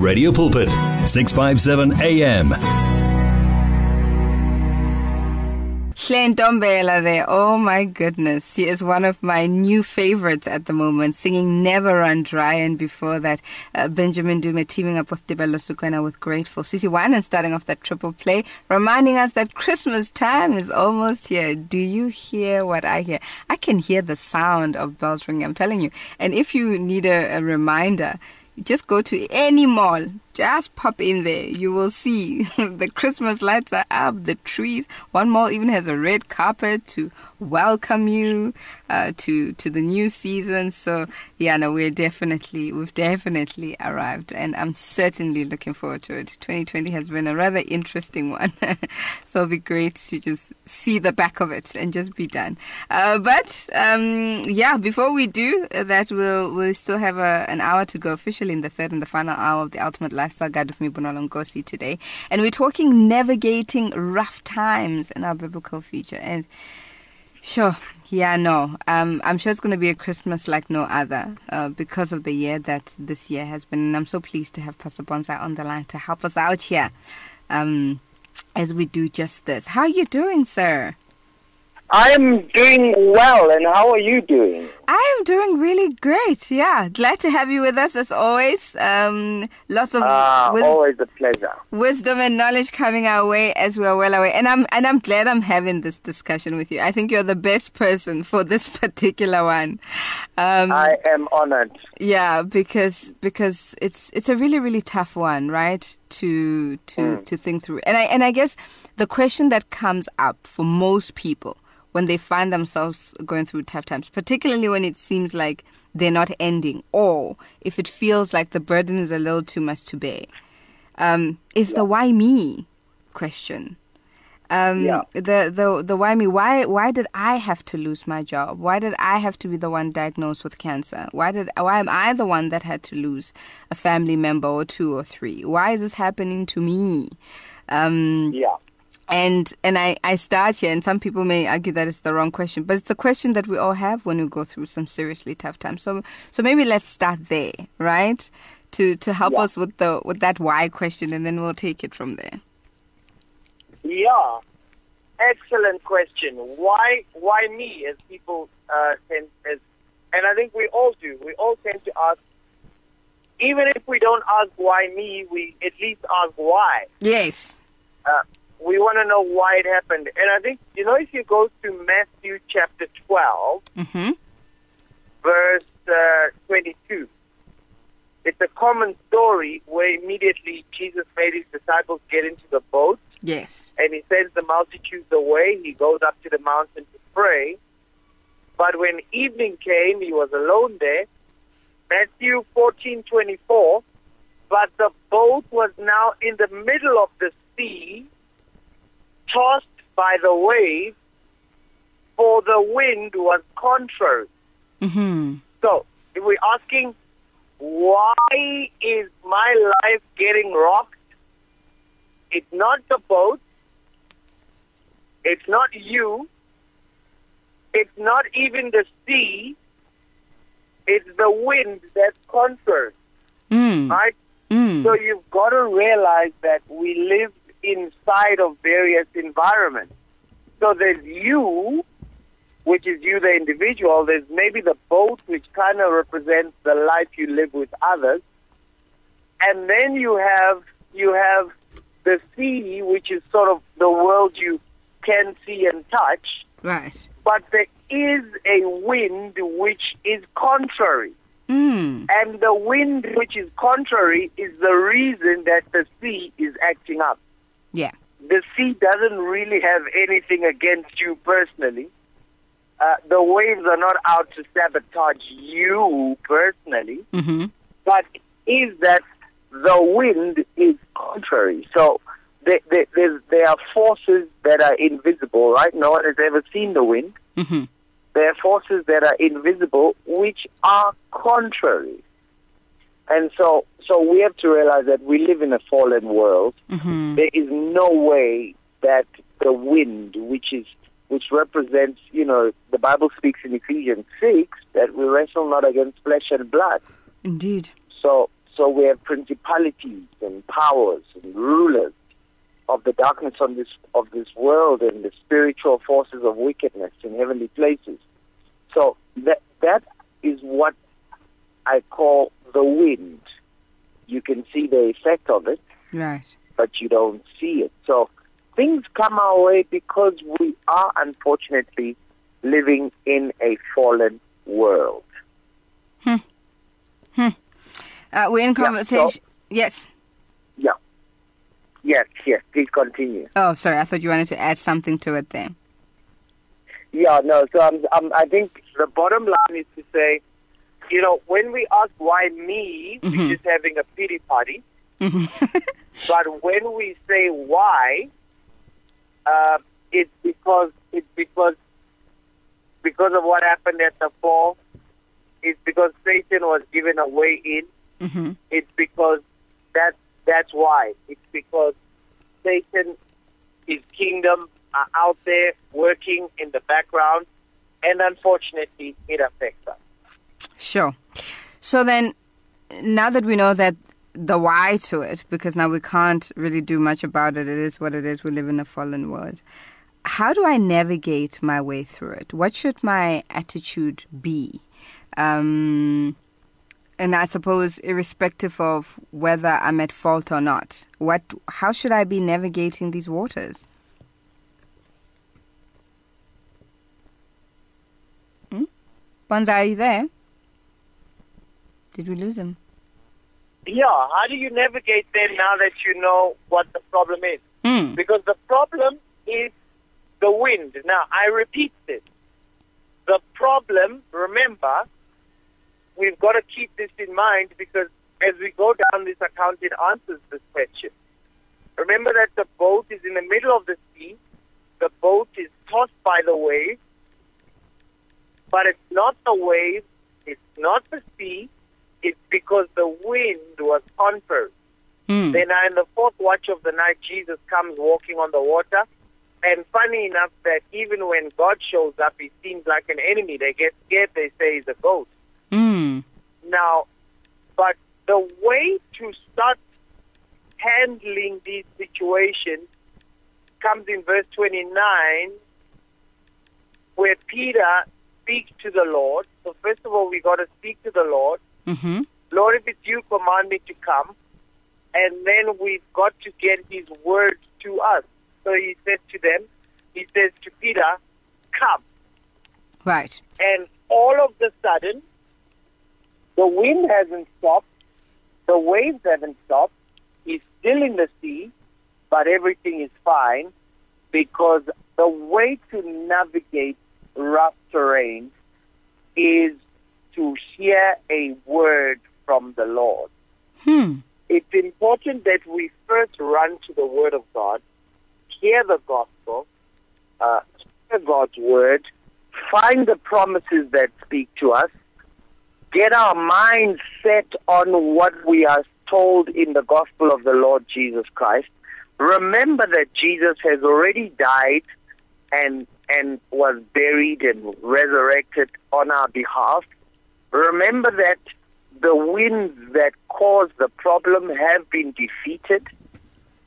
Radio Pulpit, 657 AM. Dombela there. Oh my goodness. She is one of my new favorites at the moment, singing Never Run Dry. And before that, uh, Benjamin Dube teaming up with Tebelo Sukwena with Grateful. CeCe Winans and starting off that triple play, reminding us that Christmas time is almost here. Do you hear what I hear? I can hear the sound of bells ringing, I'm telling you. And if you need a, a reminder, just go to any mall just pop in there. You will see the Christmas lights are up, the trees. One mall even has a red carpet to welcome you uh, to to the new season. So yeah, no, we're definitely we've definitely arrived, and I'm certainly looking forward to it. 2020 has been a rather interesting one, so it'll be great to just see the back of it and just be done. Uh, but um, yeah, before we do that, we'll we'll still have a, an hour to go officially in the third and the final hour of the Ultimate Lifestyle Guide with me, Bonolo Nkosi, today. And we're talking navigating rough times in our biblical future. And sure, yeah, no, um, I'm sure it's going to be a Christmas like no other uh, because of the year that this year has been. And I'm so pleased to have Pastor Bonsai on the line to help us out here um, as we do just this. How are you doing, sir? I'm doing well, and how are you doing? I am doing really great. Yeah, glad to have you with us as always. Um, lots of uh, wis- always a pleasure. wisdom and knowledge coming our way as we are well away. And I'm and I'm glad I'm having this discussion with you. I think you're the best person for this particular one. Um, I am honored. yeah, because because it's it's a really really tough one, right? To to Mm. to think through. And I and I guess the question that comes up for most people when they find themselves going through tough times, particularly when it seems like they're not ending, or if it feels like the burden is a little too much to bear, um, is the why me question. Um, Yeah. the the the why me? Why why did I have to lose my job? Why did I have to be the one diagnosed with cancer? Why did why am I the one that had to lose a family member or two or three? Why is this happening to me? Um, Yeah. And and I, I start here, and some people may argue that it's the wrong question, but it's a question that we all have when we go through some seriously tough times. So so maybe let's start there, right? To to help Yeah. us with the with that why question, and then we'll take it from there. Yeah. Excellent question. Why why me as people uh tend as and I think we all do. We all tend to ask even if we don't ask why me, we at least ask why. Yes. Uh, we want to know why it happened. And I think, you know, if you go to Matthew chapter 12, Mm-hmm. verse uh, 22. It's a common story where immediately Jesus made his disciples get into the boat Yes. and he sends the multitudes away. He goes up to the mountain to pray. But when evening came, he was alone there. Matthew 14:24. But the boat was now in the middle of the sea, tossed by the waves, for the wind was contrary. Mm-hmm. So, if we're asking, why is my life getting rocked? It's not the boat. It's not you. It's not even the sea. It's the wind that's contrary, Mm. right? Mm. So you've got to realize that we live inside of various environments. So there's you, which is you, the individual. There's maybe the boat, which kind of represents the life you live with others, and then you have you have the sea, which is sort of the world you can see and touch. Right. But there is a wind which is contrary. Mm. And the wind which is contrary is the reason that the sea is acting up. Yeah. The sea doesn't really have anything against you personally. Uh, the waves are not out to sabotage you personally, Mm-hmm. but is that the wind is contrary. So there, there, there are forces that are invisible, right? No one has ever seen the wind. Mm-hmm. There are forces that are invisible which are contrary. And so, so we have to realize that we live in a fallen world. Mm-hmm. There is no way that the wind, which is which represents, you know, the Bible speaks in Ephesians six that we wrestle not against flesh and blood. Indeed. So, so we have principalities and powers and rulers of the darkness on this of this world and the spiritual forces of wickedness in heavenly places. So that that is what I call the wind. You can see the effect of it, Right. but you don't see it. So things come our way because we are unfortunately living in a fallen world. Uh, we're in so- conversation. yes. Yeah. Yes, yes, please continue. Oh, sorry. I thought you wanted to add something to it there. Yeah, no. So I think the bottom line is to say, you know, when we ask why me, we're just having a pity party. but when we say why, uh, it's because it's because because of what happened at the fall. It's because Satan was given a way in. Mm-hmm. It's because that that's why. It's because Satan, his kingdom are out there working in the background, and unfortunately, it affects us. Sure. So then, now that we know that the why to it, because now we can't really do much about it, it is what it is. We live in a fallen world. How do I navigate my way through it? What should my attitude be? Um, and I suppose, irrespective of whether I'm at fault or not, what? How should I be navigating these waters? Hmm? Bonza, are you there? Did we lose him? Yeah, how do you navigate then now that you know what the problem is? Hmm. Because the problem is the wind. Now, I repeat this. The problem, remember, we've got to keep this in mind because as we go down this account, it answers this question. Remember that the boat is in the middle of the sea. The boat is tossed by the waves, but it's not the waves, it's not the sea, it's because the wind was contrary. Hmm. Then uh, in the fourth watch of the night, Jesus comes walking on the water. And funny enough that even when God shows up, he seems like an enemy. They get scared. They say he's a ghost. Hmm. Now, but the way to start handling these situations comes in verse 29, where Peter speaks to the Lord. So first of all, we got to speak to the Lord. Mm-hmm. Lord, if it's you, command me to come. And then we've got to get his word to us. So he said to them, he says to Peter, come. Right. And all of the sudden, the wind hasn't stopped, the waves haven't stopped, he's still in the sea, but everything is fine because the way to navigate rough terrain is to hear a word from the Lord. Hmm. It's important that we first run to the Word of God, hear the gospel, uh, hear God's Word, find the promises that speak to us, get our minds set on what we are told in the gospel of the Lord Jesus Christ. Remember that Jesus has already died and and was buried and resurrected on our behalf. Remember that the winds that caused the problem have been defeated.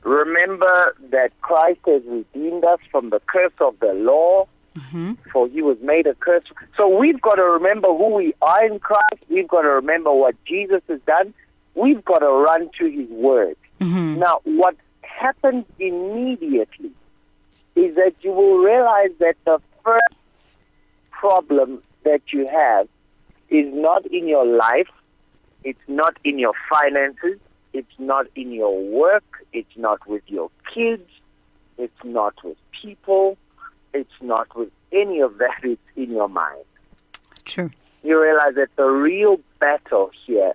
Remember that Christ has redeemed us from the curse of the law, mm-hmm. for he was made a curse. So we've got to remember who we are in Christ. We've got to remember what Jesus has done. We've got to run to his word. Mm-hmm. Now, what happens immediately is that you will realize that the first problem that you have is not in your life, it's not in your finances, it's not in your work, it's not with your kids, it's not with people, it's not with any of that, it's in your mind. True. You realize that the real battle here,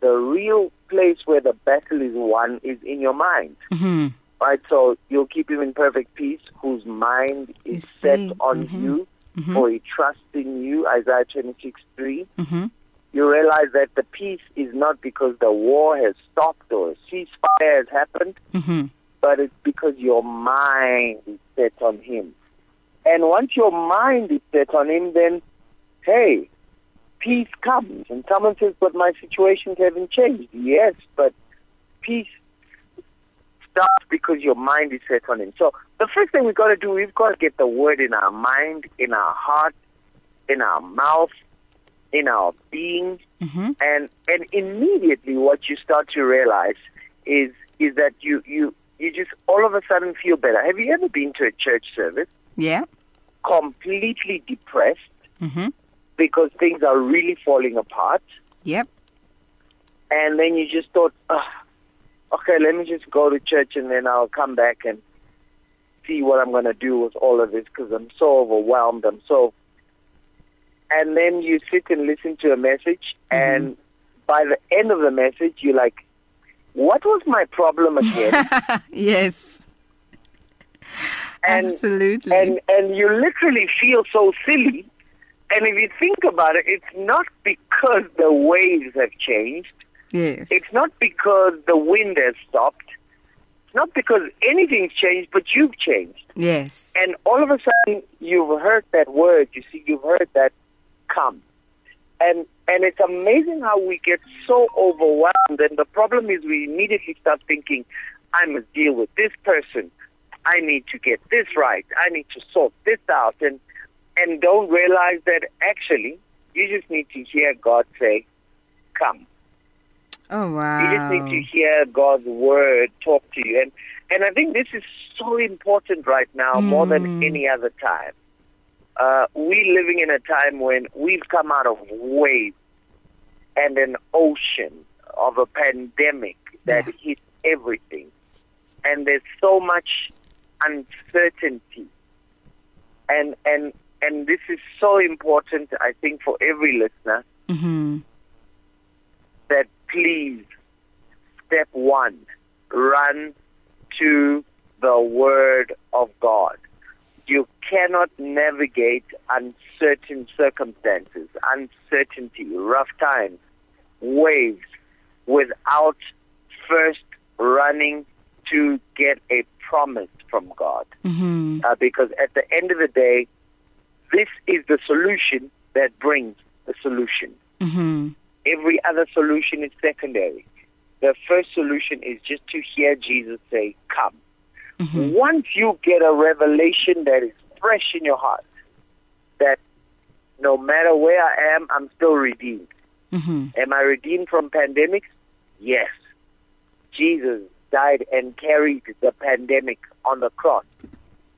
the real place where the battle is won is in your mind. Mm-hmm. Right, so you'll keep him in perfect peace, whose mind is set on Mhm. you, Mhm. for he trusts in you, Isaiah 26 3. Mm-hmm. You realize that the peace is not because the war has stopped or a ceasefire has happened, Mm-hmm. but it's because your mind is set on him. And once your mind is set on him, then, hey, peace comes. And someone says, but my situations haven't changed. Yes, but peace starts because your mind is set on Him. So the first thing we've got to do, we've got to get the word in our mind, in our heart, in our mouth, in our being, Mm-hmm. and and immediately what you start to realize is is that you you you just all of a sudden feel better. Have you ever been to a church service Yeah. completely depressed Mm-hmm. because things are really falling apart, Yep. and then you just thought, "Ugh, okay, let me just go to church and then I'll come back and see what I'm going to do with all of this because I'm so overwhelmed. I'm so. And then you sit and listen to a message, mm-hmm. and by the end of the message, you're like, what was my problem again? yes. And- Absolutely. and and you literally feel so silly. And if you think about it, it's not because the waves have changed. yes. It's not because the wind has stopped. Not because anything's changed, but you've changed. yes. And all of a sudden, you've heard that word. You see, you've heard that come. And and it's amazing how we get so overwhelmed. And the problem is, we immediately start thinking, I must deal with this person. I need to get this right. I need to sort this out. And and don't realize that actually, you just need to hear God say, come. Oh wow. You just need to hear God's word talk to you. And and I think this is so important right now more than Mm. any other time. Uh, we living in a time when we've come out of waves and an ocean of a pandemic that Yeah. hit everything. And there's so much uncertainty. And and and this is so important I think for every listener Mm-hmm. Please, step one, run to the Word of God. You cannot navigate uncertain circumstances, uncertainty, rough times, waves, without first running to get a promise from God. Mm-hmm. Uh, because at the end of the day, this is the solution that brings the solution Mm-hmm. Every other solution is secondary. The first solution is just to hear Jesus say, Come. Mm-hmm. Once you get a revelation that is fresh in your heart, that no matter where I am, I'm still redeemed. Mm-hmm. Am I redeemed from pandemics? Yes. Jesus died and carried the pandemic on the cross.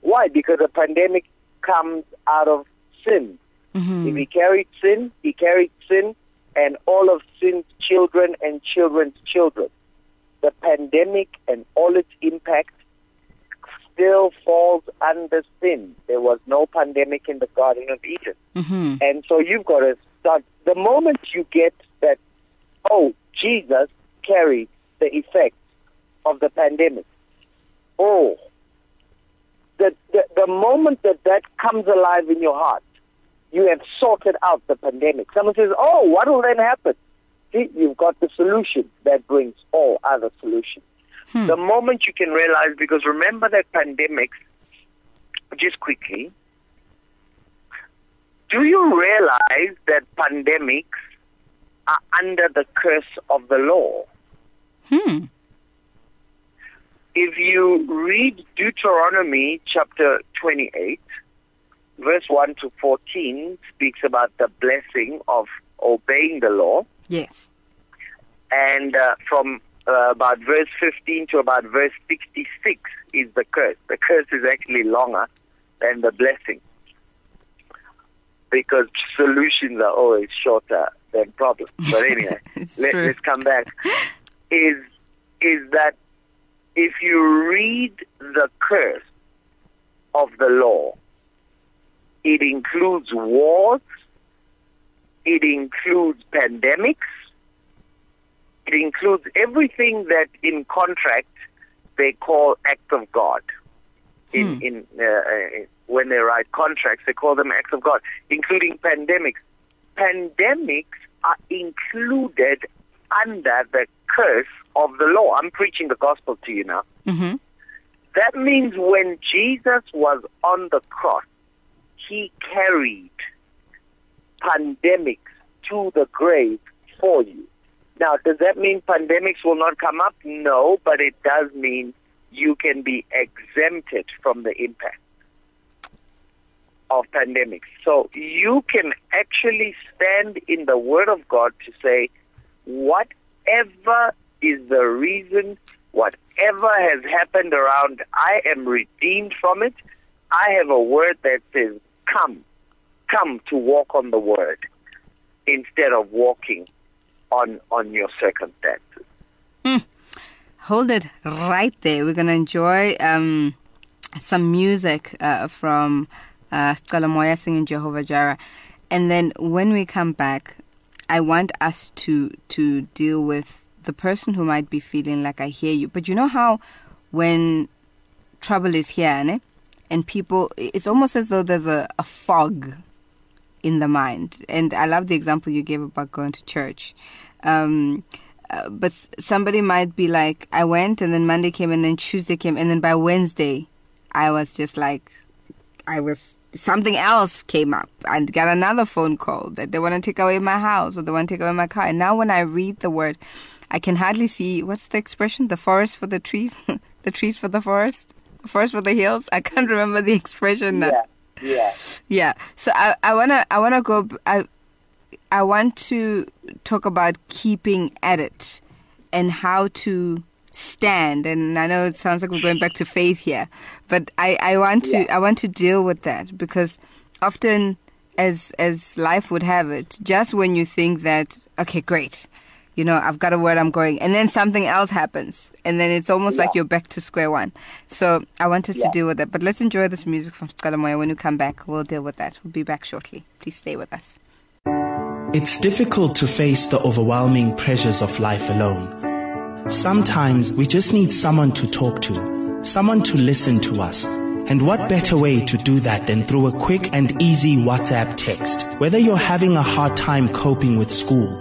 Why? Because the pandemic comes out of sin. Mm-hmm. If he carried sin, he carried sin and all of sin's children and children's children. The pandemic and all its impact still falls under sin. There was no pandemic in the Garden of Eden. Mm-hmm. And so you've got to start. The moment you get that, oh, Jesus carried the effects of the pandemic. Oh, the, the, the moment that that comes alive in your heart, you have sorted out the pandemic. Someone says, oh, what will then happen? You've got the solution that brings all other solutions. The moment you can realize, because remember that pandemics, just quickly, do you realize that pandemics are under the curse of the law? Hmm. If you read Deuteronomy chapter 28, verse 1 to 14 speaks about the blessing of obeying the law. Yes. And uh, from uh, about verse 15 to about verse 66 is the curse. The curse is actually longer than the blessing because solutions are always shorter than problems. But anyway, let, let's come back. Is is that if you read the curse of the law, it includes wars, it includes pandemics, it includes everything that in contract they call act of God. In, in uh, uh, when they write contracts, they call them acts of God, including pandemics. Pandemics are included under the curse of the law. I'm preaching the gospel to you now. Mm-hmm. That means when Jesus was on the cross, he carried pandemics to the grave for you. Now, does that mean pandemics will not come up? No, but it does mean you can be exempted from the impact of pandemics. So you can actually stand in the Word of God to say, whatever is the reason, whatever has happened around, I am redeemed from it. I have a word that says, come, come to walk on the Word instead of walking on, on your circumstances. Mm. Hold it right there. We're to enjoy um, some music uh, from uh, Moya singing Jehovah Jireh. And then when we come back, I want us to to deal with the person who might be feeling like I hear you. But you know how when trouble is here, né? and people, it's almost as though there's a, a fog in the mind. And I love the example you gave about going to church. Um, uh, but somebody might be like, I went, and then Monday came, and then Tuesday came, and then by Wednesday, I was just like, I was something else came up. I got another phone call that they want to take away my house or they want to take away my car. And now when I read the word, I can hardly see what's the expression? The forest for the trees, the trees for the forest, the forest for the hills. I can't remember the expression. Yeah, yeah. So I, I wanna, I wanna go. I, I want to talk about keeping at it and how to stand and i know it sounds like we're going back to faith here but i, I want to yeah. i want to deal with that because often as as life would have it just when you think that okay great you know i've got a word i'm going and then something else happens and then it's almost yeah. like you're back to square one so i want us yeah. to deal with that but let's enjoy this music from Scalamoya. when we come back we'll deal with that we'll be back shortly please stay with us it's difficult to face the overwhelming pressures of life alone Sometimes we just need someone to talk to, someone to listen to us. And what better way to do that than through a quick and easy WhatsApp text? Whether you're having a hard time coping with school,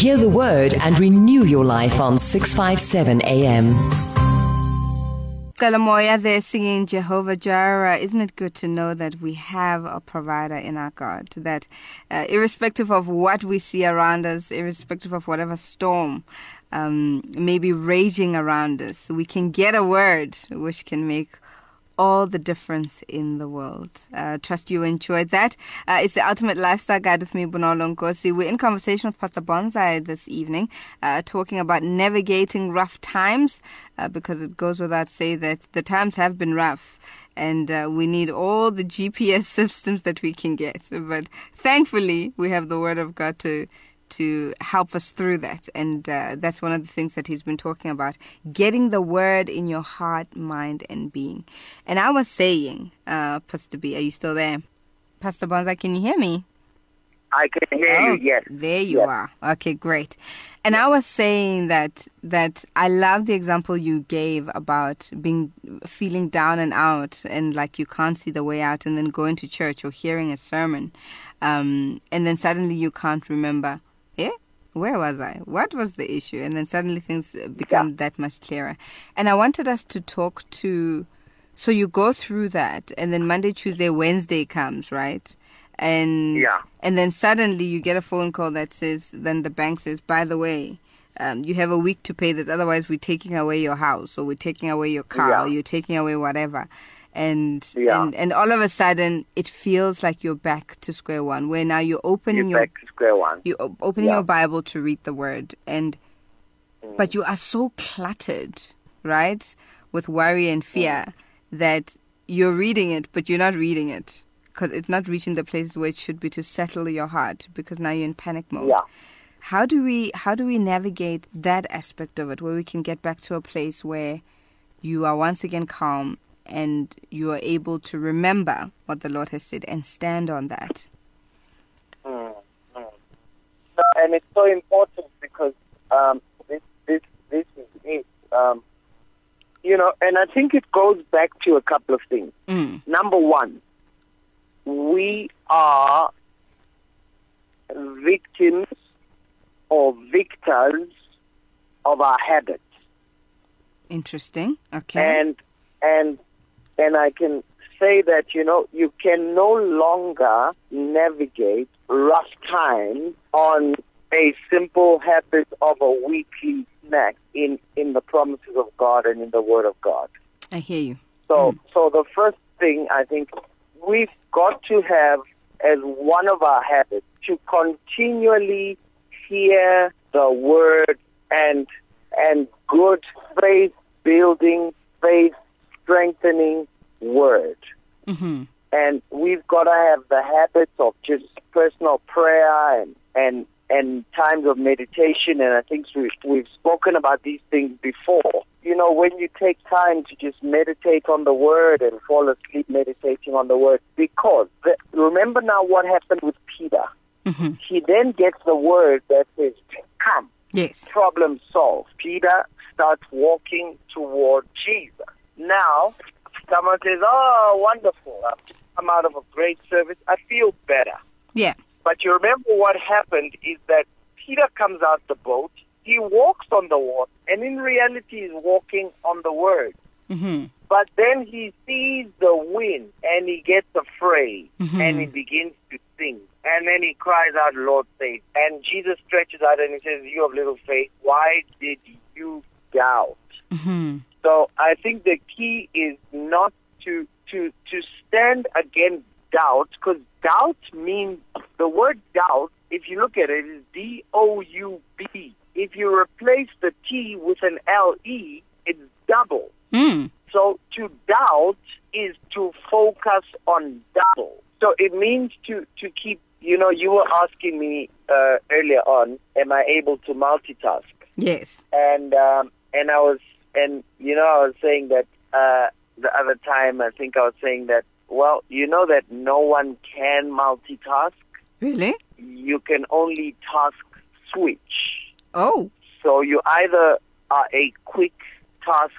Hear the word and renew your life on 657 AM. Stella Moya there singing Jehovah Jireh. Isn't it good to know that we have a provider in our God? That uh, irrespective of what we see around us, irrespective of whatever storm um, may be raging around us, we can get a word which can make all the difference in the world. Uh, trust you enjoyed that. Uh, it's the Ultimate Lifestyle Guide with me, Bonolo Nkosi. We're in conversation with Pastor Bonsai this evening, uh, talking about navigating rough times, uh, because it goes without saying that the times have been rough and uh, we need all the GPS systems that we can get. But thankfully, we have the Word of God to to help us through that. And uh, that's one of the things that he's been talking about getting the word in your heart, mind, and being. And I was saying, uh, Pastor B, are you still there? Pastor Bonza, can you hear me? I can hear oh, you. Yes. There you yes. are. Okay, great. And I was saying that that I love the example you gave about being feeling down and out and like you can't see the way out, and then going to church or hearing a sermon, um, and then suddenly you can't remember eh, where was I? What was the issue? And then suddenly things become yeah. that much clearer. And I wanted us to talk to, so you go through that, and then Monday, Tuesday, Wednesday comes, right? And yeah. and then suddenly you get a phone call that says, then the bank says, by the way, um, you have a week to pay this. Otherwise, we're taking away your house, or we're taking away your car, yeah. or you're taking away whatever and yeah. and and all of a sudden it feels like you're back to square one where now you're opening you're your back to square one you opening yeah. your bible to read the word and mm. but you are so cluttered right with worry and fear mm. that you're reading it but you're not reading it because it's not reaching the place where it should be to settle your heart because now you're in panic mode yeah. how do we how do we navigate that aspect of it where we can get back to a place where you are once again calm and you are able to remember what the Lord has said and stand on that. Mm. and it's so important because um, this this this is it. Um, you know, and I think it goes back to a couple of things. Mm. Number one, we are victims or victors of our habits. Interesting. Okay. and and and I can say that you know you can no longer navigate rough times on a simple habit of a weekly snack in in the promises of God and in the Word of God. I hear you. So mm. so the first thing I think we've got to have as one of our habits to continually hear the word and and good faith building, faith strengthening word. Mm-hmm. And we've got to have the habits of just personal prayer and and and times of meditation. And I think we, we've spoken about these things before. You know, when you take time to just meditate on the word and fall asleep meditating on the word, because the, remember now what happened with Peter. Mm-hmm. He then gets the word that says, "Come." Yes. problem solved. Peter starts walking toward Jesus. Now, someone says, Oh, wonderful. I've come out of a great service. I feel better. Yeah. But you remember what happened is that Peter comes out the boat, he walks on the water, and in reality is walking on the word. Mm-hmm. But then he sees the wind and he gets afraid Mhm. and he begins to sing. And then he cries out, Lord, save. And Jesus stretches out and he says, You have little faith. Why did you doubt? Mm-hmm. So I think the key is not to to to stand against doubt because doubt means the word doubt. If you look at it, is D O U B. If you replace the T with an L E, it's double. Mm. So to doubt is to focus on double. So it means to to keep. You know, you were asking me uh, earlier on, am I able to multitask? Yes. and um, and I was and you know I was saying that uh, the other time I think I was saying that well you know that no one can multitask Really? you can only task switch Oh. so you either are a quick task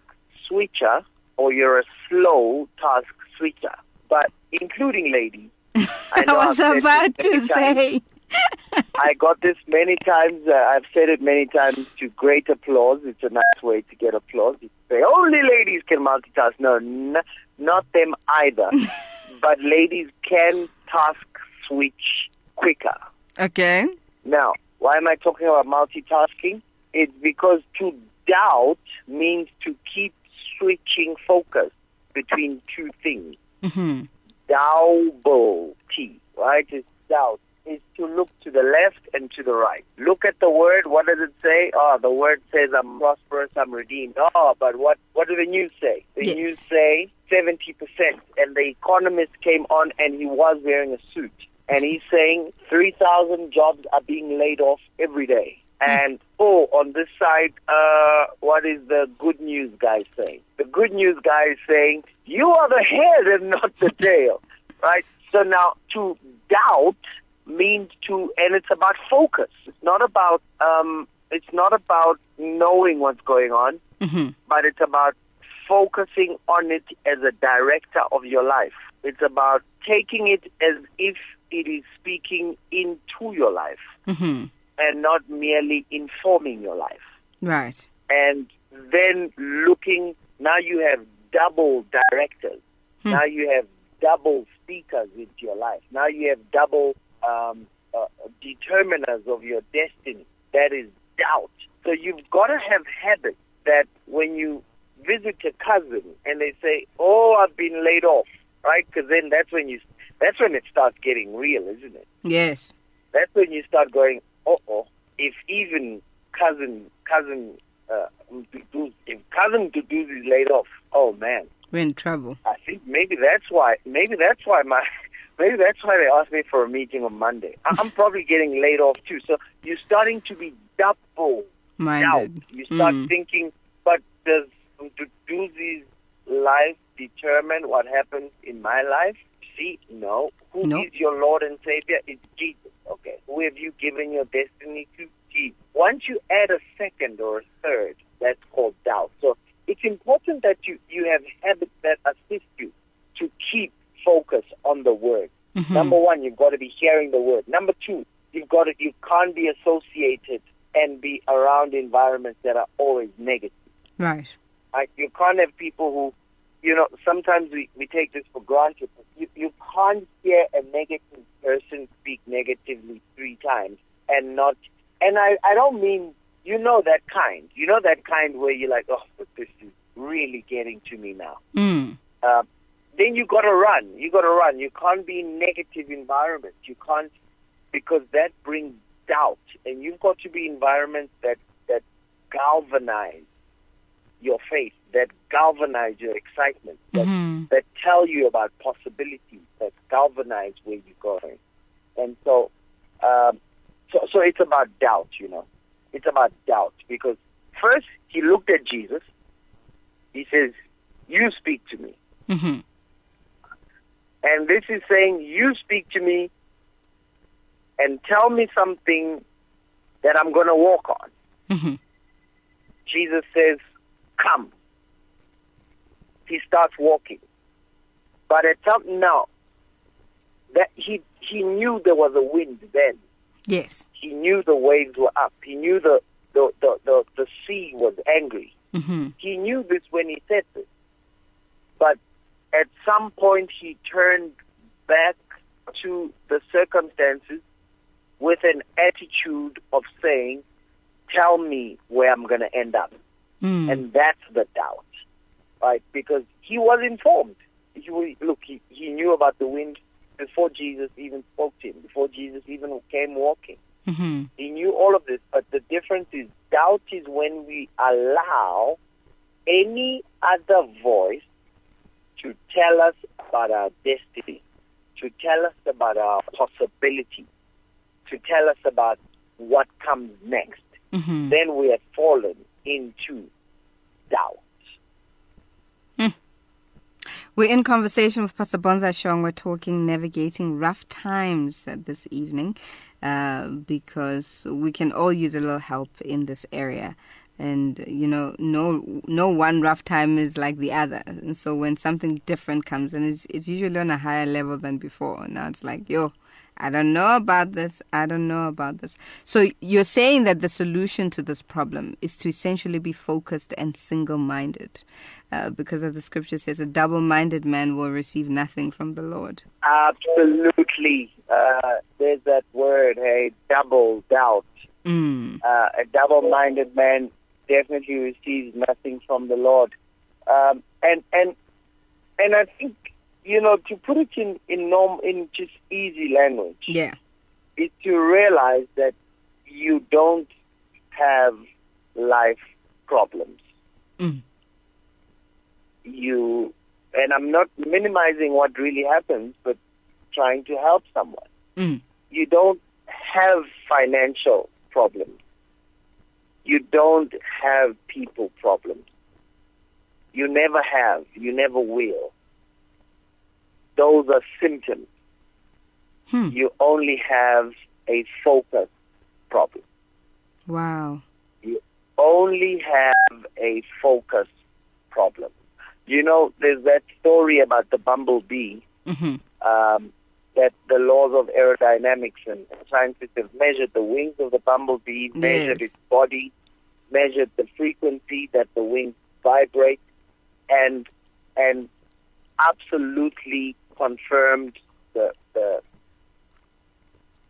switcher or you're a slow task switcher but including ladies I, I was about to say. I got this many times. Uh, I've said it many times to great applause. It's a nice way to get applause. You say only ladies can multitask. No, n- not them either. but ladies can task switch quicker. Okay. Now, why am I talking about multitasking? It's because to doubt means to keep switching focus between two things Mm-hmm. double T, right? Is doubt is to look to the left and to the right. Look at the word. What does it say? Oh, the word says I'm prosperous, I'm redeemed. Oh, but what what do the news say? The Yes. news say seventy percent. And the economist came on and he was wearing a suit. And he's saying three thousand jobs are being laid off every day. Hmm. And oh, on this side, uh, what is the good news guy saying? The good news guy is saying, you are the head and not the tail, right? So now to doubt means to, and it's about focus. It's not about, um, it's not about knowing what's going on, Mm-hmm. but it's about focusing on it as a director of your life. It's about taking it as if it is speaking into your life Mm-hmm. and not merely informing your life. Right. And then looking, now you have double directors. Now you have double speakers into your life. Now you have double um, uh, determiners of your destiny. That is doubt. So you've got to have habits that when you visit a cousin and they say, "Oh, I've been laid off," right? Because then that's when you that's when it starts getting real, isn't it? Yes. that's when you start going, oh, oh, if even cousin, cousin, uh, if cousin Duduzi is laid off, oh man, We're in trouble. I think maybe that's why, maybe that's why my, maybe that's why they asked me for a meeting on Monday. I'm probably getting laid off too. So you're starting to be double. Minded. You start Mm. thinking, but does Duduzi's life determine what happens in my life? See, no. Who is No. your Lord and Savior? It's Jesus. Okay, who have you given your destiny to? Jesus. Once you add a second or a third, that's called doubt. So it's important that you, you have habits that assist you to keep focus on the word. Mm-hmm. Number one, you've got to be hearing the word. Number two, you've got to, you can't be associated and be around environments that are always negative. Right. Like you can't have people who, you know, sometimes we, we take this for granted. You, you can't hear a negative person speak negatively three times and not, and I, I don't mean, you know that kind. You know that kind where you're like, oh, but this is really getting to me now. Mm. Uh, then you got to run. You got to run. You can't be in negative environments. You can't, because that brings doubt. And you've got to be environments that, that galvanize your faith, that galvanize your excitement, that, Mhm. that tell you about possibilities, that galvanize where you're going. And so, um, so, so it's about doubt, you know. It's about doubt because first he looked at Jesus. He says, "You speak to me," hmm and this is saying, "You speak to me, and tell me something that I'm going to walk on." hmm Jesus says, Come. He starts walking. But at some now that he he knew there was a wind then. Yes. He knew the waves were up. He knew the the, the, the, the sea was angry. hmm He knew this when he said this. But at some point he turned back to the circumstances with an attitude of saying, Tell me where I'm going to end up. Mm. And that's the doubt, right? Because he was informed. He, look, he, he knew about the wind before Jesus even spoke to him, before Jesus even came walking. hmm He knew all of this, but the difference is doubt is when we allow any other voice to tell us about our destiny, to tell us about our possibility, to tell us about what comes next. hmm Then we have fallen into doubt. We're in conversation with Pastor Bonza Shong. We're talking navigating rough times this evening uh, because we can all use a little help in this area. And you know, no, no one rough time is like the other. And so when something different comes, and it's, it's usually on a higher level than before. Now it's like, yo, I don't know about this. I don't know about this. So you're saying that the solution to this problem is to essentially be focused and single-minded, uh, because as the scripture says, a double-minded man will receive nothing from the Lord. Absolutely. Uh, there's that word, hey, double doubt. Mm. Uh, a double-minded man definitely receives nothing from the Lord. Um, and and and I think you know to put it in in norm in just easy language Yeah. is to realize that you don't have life problems. Mm. You and I'm not minimizing what really happens, but trying to help someone. Mm. You don't have financial problems. You don't have people problems. You never have. You never will. Those are symptoms. Hmm. You only have a focus problem. Wow. You only have a focus problem. You know, there's that story about the bumblebee hmm um, that the laws of aerodynamics and scientists have measured the wings of the bumblebee, measured its body, measured the frequency that the wings vibrate, and and absolutely confirmed the the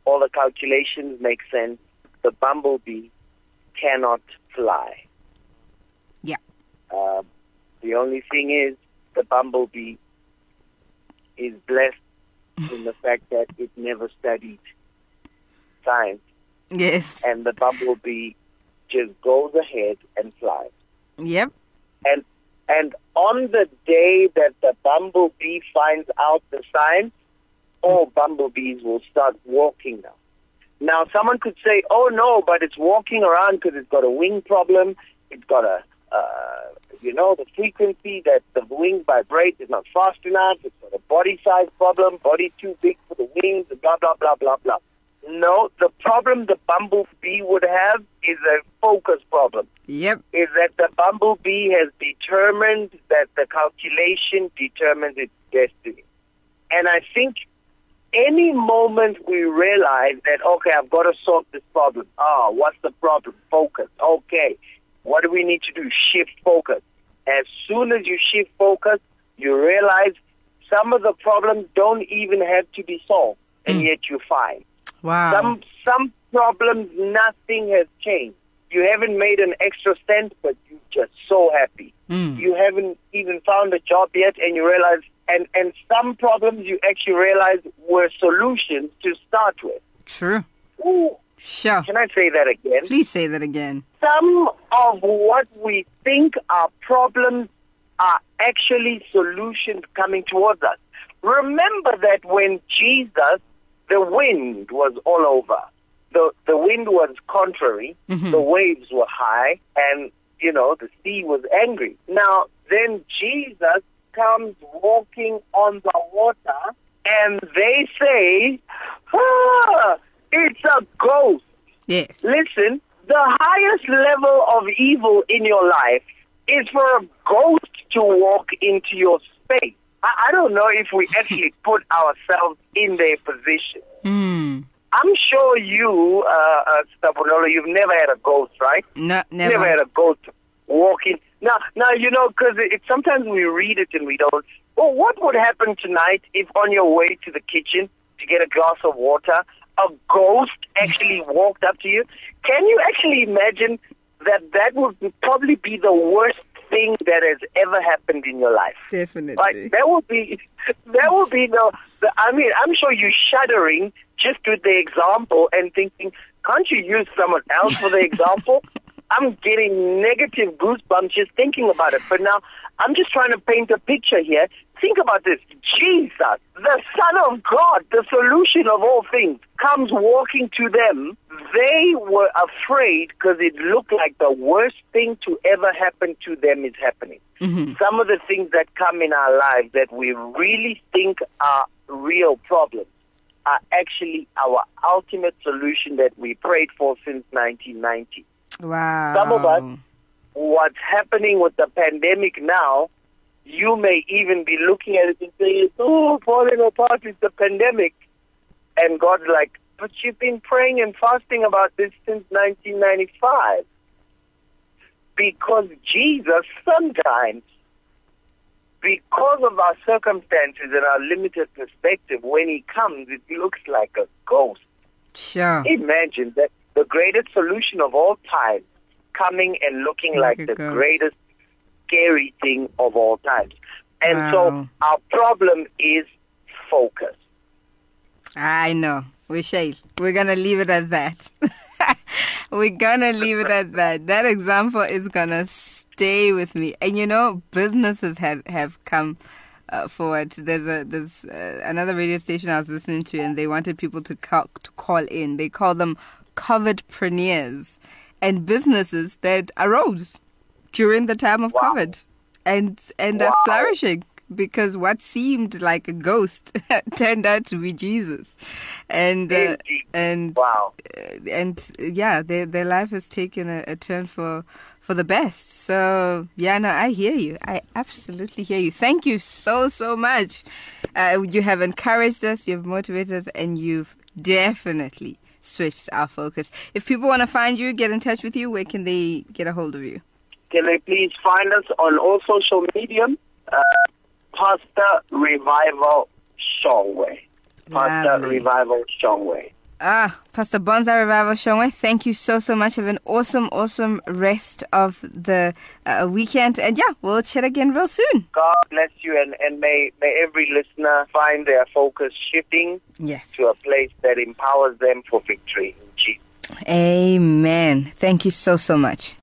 all the calculations make sense. The bumblebee cannot fly. Yeah. Uh, the only thing is the bumblebee is blessed in the fact that it never studied science, Yes. and the bumblebee just goes ahead and flies. Yep. And and on the day that the bumblebee finds out the sign, all bumblebees will start walking now. Now, someone could say, "Oh no, but it's walking around because it's got a wing problem. It's got a, uh, you know, the frequency that the wings vibrate is not fast enough. It's got a body size problem, body too big for the wings, blah blah blah blah blah." No, the problem the bumblebee would have is a focus problem. Yep. Is that the bumblebee has determined that the calculation determines its destiny. And I think any moment we realize that, okay, I've got to solve this problem. Ah, what's the problem? Focus. Okay. What do we need to do? Shift focus. As soon as you shift focus, you realize some of the problems don't even have to be solved, and yet you're fine. Wow. Some some problems, nothing has changed. You haven't made an extra cent, but you're just so happy. Mm. You haven't even found a job yet, and you realize, and and some problems you actually realize were solutions to start with. True. Ooh, Sure. can I say that again? Please say that again. Some of what we think are problems are actually solutions coming towards us. Remember that when Jesus, the wind was all over. The, the wind was contrary, the waves were high, and, you know, the sea was angry. Now, then Jesus comes walking on the water, and they say, ah, it's a ghost. Yes. Listen, the highest level of evil in your life is for a ghost to walk into your space. I, I don't know if we actually put ourselves in their position. Mm. I'm sure you, uh, uh, Stabonolo, you've never had a ghost, right? No, Never had a ghost walking. Now, now you know, because it, it, sometimes we read it and we don't. Well, what would happen tonight if on your way to the kitchen to get a glass of water, a ghost actually walked up to you? Can you actually imagine that that would probably be the worst thing that has ever happened in your life? Definitely. Like that would be that would be the, the I mean, I'm sure you're shuddering just with the example and thinking, can't you use someone else for the example? I'm getting negative goosebumps just thinking about it. But now I'm just trying to paint a picture here. Think about this. Jesus, the Son of God, the solution of all things, comes walking to them. They were afraid because it looked like the worst thing to ever happen to them is happening. Mm-hmm. Some of the things that come in our lives that we really think are real problems are actually our ultimate solution that we prayed for since 1990 wow. some of us, what's happening with the pandemic now, you may even be looking at it and saying, it's all falling apart, it's the pandemic. And God's like, but you've been praying and fasting about this since 1995. Because Jesus sometimes, because of our circumstances and our limited perspective, when he comes, it looks like a ghost. Sure. Imagine that the greatest solution of all time coming and looking Like like, the ghost. greatest scary thing of all times. And Wow. so our problem is focus. I know. We shall. We're gonna leave it at that. We're gonna leave it at that. That example is gonna stay with me. And you know, businesses have have come uh, forward. There's a there's uh, another radio station I was listening to, and they wanted people to call, to call in. They call them covidpreneurs, and businesses that arose during the time of COVID, and and are flourishing because what seemed like a ghost turned out to be Jesus, and uh, and Wow. uh, and yeah, their their life has taken a, a turn for for the best. So yeah, no, I hear you. I absolutely hear you. Thank you so so much. Uh, you have encouraged us, you have motivated us, and you've definitely switched our focus. If people want to find you, get in touch with you, where can they get a hold of you? Can they please find us on all social media? Uh, Pastor Revival Shongwe. Pastor Revival Shongwe. Ah, Pastor Bonza Revival Shongwe, thank you so, so much. Have an awesome, awesome rest of the uh, weekend. And yeah, we'll chat again real soon. God bless you and, and may, may every listener find their focus shifting Yes. to a place that empowers them for victory. In Jesus' Amen. Thank you so, so much.